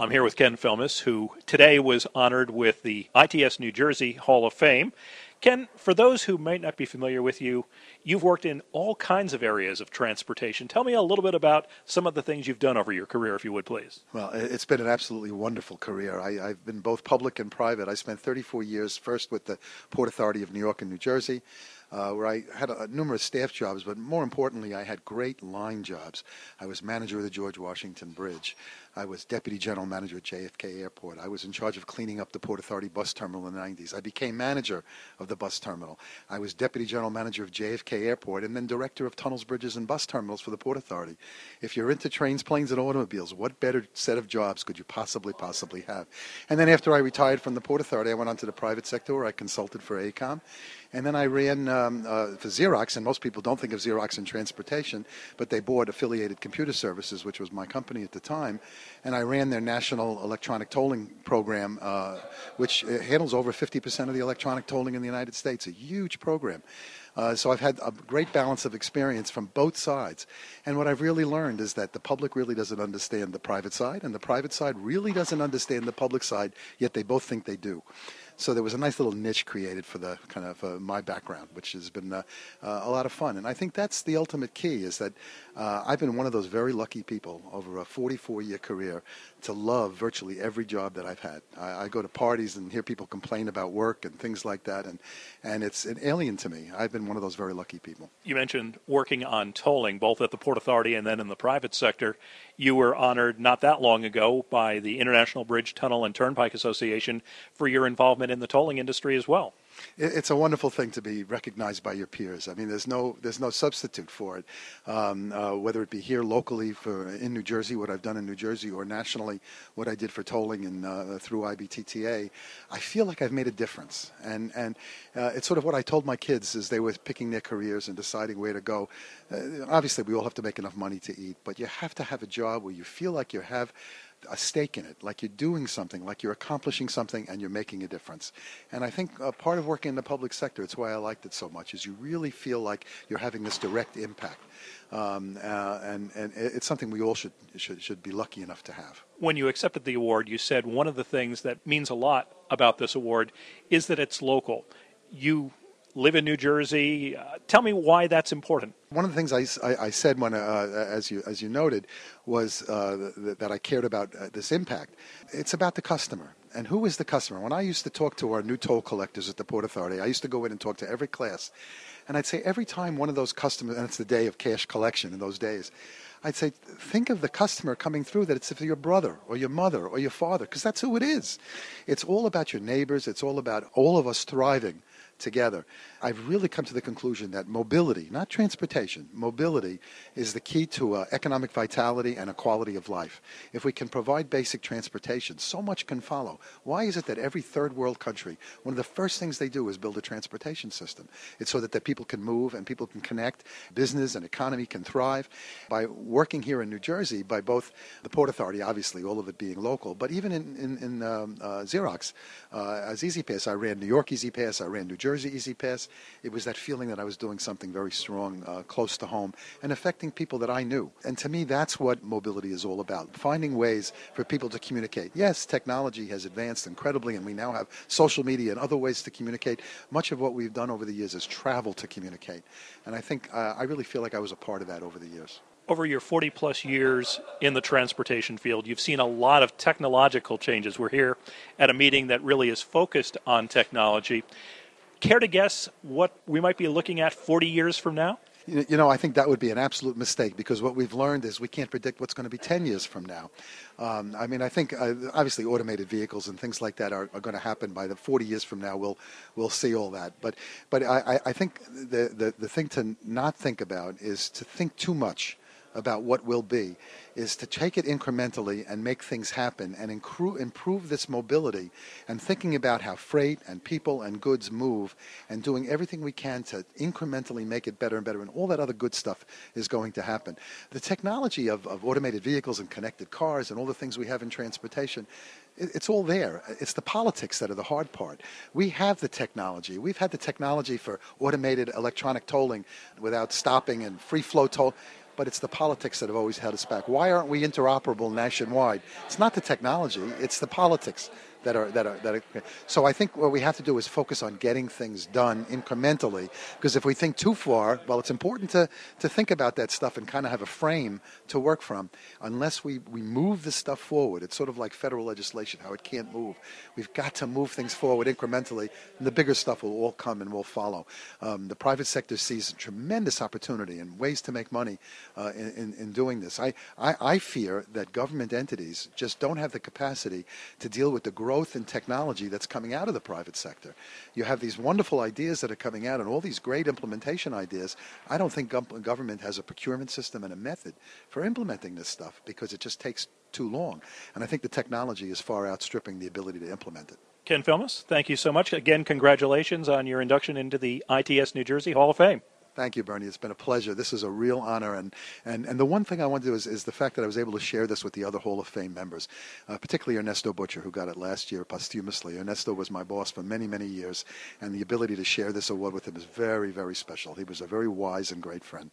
I'm here with Ken Philmus, who today was honored with the ITS New Jersey Hall of Fame. Ken, for those who might not be familiar with you, you've worked in all kinds of areas of transportation. Tell me a little bit about some of the things you've done over your career, if you would, please. Well, it's been an absolutely wonderful career. I, have been both public and private. I spent 34 years first with the Port Authority of New York and New Jersey uh, where I had a, numerous staff jobs, but more importantly, I had great line jobs. I was manager of the George Washington Bridge. I was deputy general manager at JFK Airport. I was in charge of cleaning up the Port Authority bus terminal in the 90s. I became manager of the bus terminal. I was deputy general manager of JFK Airport and then director of tunnels, bridges, and bus terminals for the Port Authority. If you're into trains, planes, and automobiles, what better set of jobs could you possibly, possibly have? And then after I retired from the Port Authority, I went on to the private sector where I consulted for AECOM. And then I ran um, uh, for Xerox, and most people don't think of Xerox in transportation, but they bought Affiliated Computer Services, which was my company at the time, and I ran their national electronic tolling program, uh, which uh, handles over 50% of the electronic tolling in the United States, a huge program. Uh, so I've had a great balance of experience from both sides. And what I've really learned is that the public really doesn't understand the private side, and the private side really doesn't understand the public side, yet they both think they do. So there was a nice little niche created for the kind of uh, my background, which has been uh, uh, a lot of fun. And I think that's the ultimate key is that uh, I've been one of those very lucky people over a 44 year career to love virtually every job that I've had. I, I, go to parties and hear people complain about work and things like that, and, and it's an alien to me. I've been one of those very lucky people. You mentioned working on tolling, both at the Port Authority and then in the private sector. You were honored not that long ago by the International Bridge, Tunnel, and Turnpike Association for your involvement in the tolling industry as well it's a wonderful thing to be recognized by your peers. I mean, there's no there's no substitute for it. Um, uh, whether it be here locally for in New Jersey, what I've done in New Jersey, or nationally, what I did for tolling and uh, through IBTTA, I feel like I've made a difference. And and uh, it's sort of what I told my kids as they were picking their careers and deciding where to go. Uh, obviously, we all have to make enough money to eat, but you have to have a job where you feel like you have a stake in it, like you're doing something, like you're accomplishing something, and you're making a difference. And I think part of working in the public sector, it's why I liked it so much, is you really feel like you're having this direct impact. Um, uh, and, and it's something we all should, should, should be lucky enough to have. When you accepted the award, you said one of the things that means a lot about this award is that it's local. You live in New Jersey. Uh, tell me why that's important. One of the things I, I, I said when, uh, as you as you noted, was uh, th- that I cared about uh, this impact. It's about the customer. And who is the customer? When I used to talk to our new toll collectors at the Port Authority, I used to go in and talk to every class. And I'd say every time one of those customers, and it's the day of cash collection in those days, I'd say, think of the customer coming through that it's your brother or your mother or your father, because that's who it is. It's all about your neighbors. It's all about all of us thriving together. I've really come to the conclusion that mobility, not transportation, mobility is the key to uh, economic vitality and a quality of life. If we can provide basic transportation, so much can follow. Why is it that every third world country, one of the first things they do is build a transportation system? It's so that the people can move and people can connect, business and economy can thrive. By working here in New Jersey, by both the Port Authority, obviously, all of it being local, but even in, in, in um, uh, Xerox, uh, as E-ZPass, I ran New York E-ZPass, I ran New Jersey E-ZPass, it was that feeling that I was doing something very strong, uh, close to home, and affecting people that I knew. And to me, that's what mobility is all about finding ways for people to communicate. Yes, technology has advanced incredibly, and we now have social media and other ways to communicate. Much of what we've done over the years is travel to communicate. And I think uh, I really feel like I was a part of that over the years over your 40 plus years in the transportation field, you've seen a lot of technological changes. We're here at a meeting that really is focused on technology. Care to guess what we might be looking at 40 years from now? You know, I think that would be an absolute mistake because what we've learned is we can't predict what's going to be 10 years from now. Um, I mean, I think uh, obviously automated vehicles and things like that are, are, going to happen by the 40 years from now. We'll we'll see all that. But but I, I think the, the the thing to not think about is to think too much about what will be is to take it incrementally and make things happen and improve this mobility and thinking about how freight and people and goods move and doing everything we can to incrementally make it better and better and all that other good stuff is going to happen. The technology of, of automated vehicles and connected cars and all the things we have in transportation it's all there. It's the politics that are the hard part. We have the technology. We've had the technology for automated electronic tolling without stopping and free flow toll but it's the politics that have always held us back. Why aren't we interoperable nationwide? It's not the technology, it's the politics that are that are that are. So I think what we have to do is focus on getting things done incrementally. Because if we think too far, well, it's important to to think about that stuff and kind of have a frame to work from. Unless we we move this stuff forward, it's sort of like federal legislation, how it can't move. We've got to move things forward incrementally, and the bigger stuff will all come and will follow. Um, the private sector sees tremendous opportunity and ways to make money uh, in, in, in doing this. I, I I fear that government entities just don't have the capacity to deal with the growth in technology that's coming out of the private sector. You have these wonderful ideas that are coming out and all these great implementation ideas. I don't think government has a procurement system and a method for implementing this stuff because it just takes too long. And I think the technology is far outstripping the ability to implement it. Ken Philmus, thank you so much. Again, congratulations on your induction into the ITS New Jersey Hall of Fame. Thank you, Bernie. It's been a pleasure. This is a real honor. And, and, and the one thing I want to do is, is the fact that I was able to share this with the other Hall of Fame members, uh, particularly Ernesto Butcher, who got it last year posthumously. Ernesto was my boss for many, many years, and the ability to share this award with him is very, very special. He was a very wise and great friend.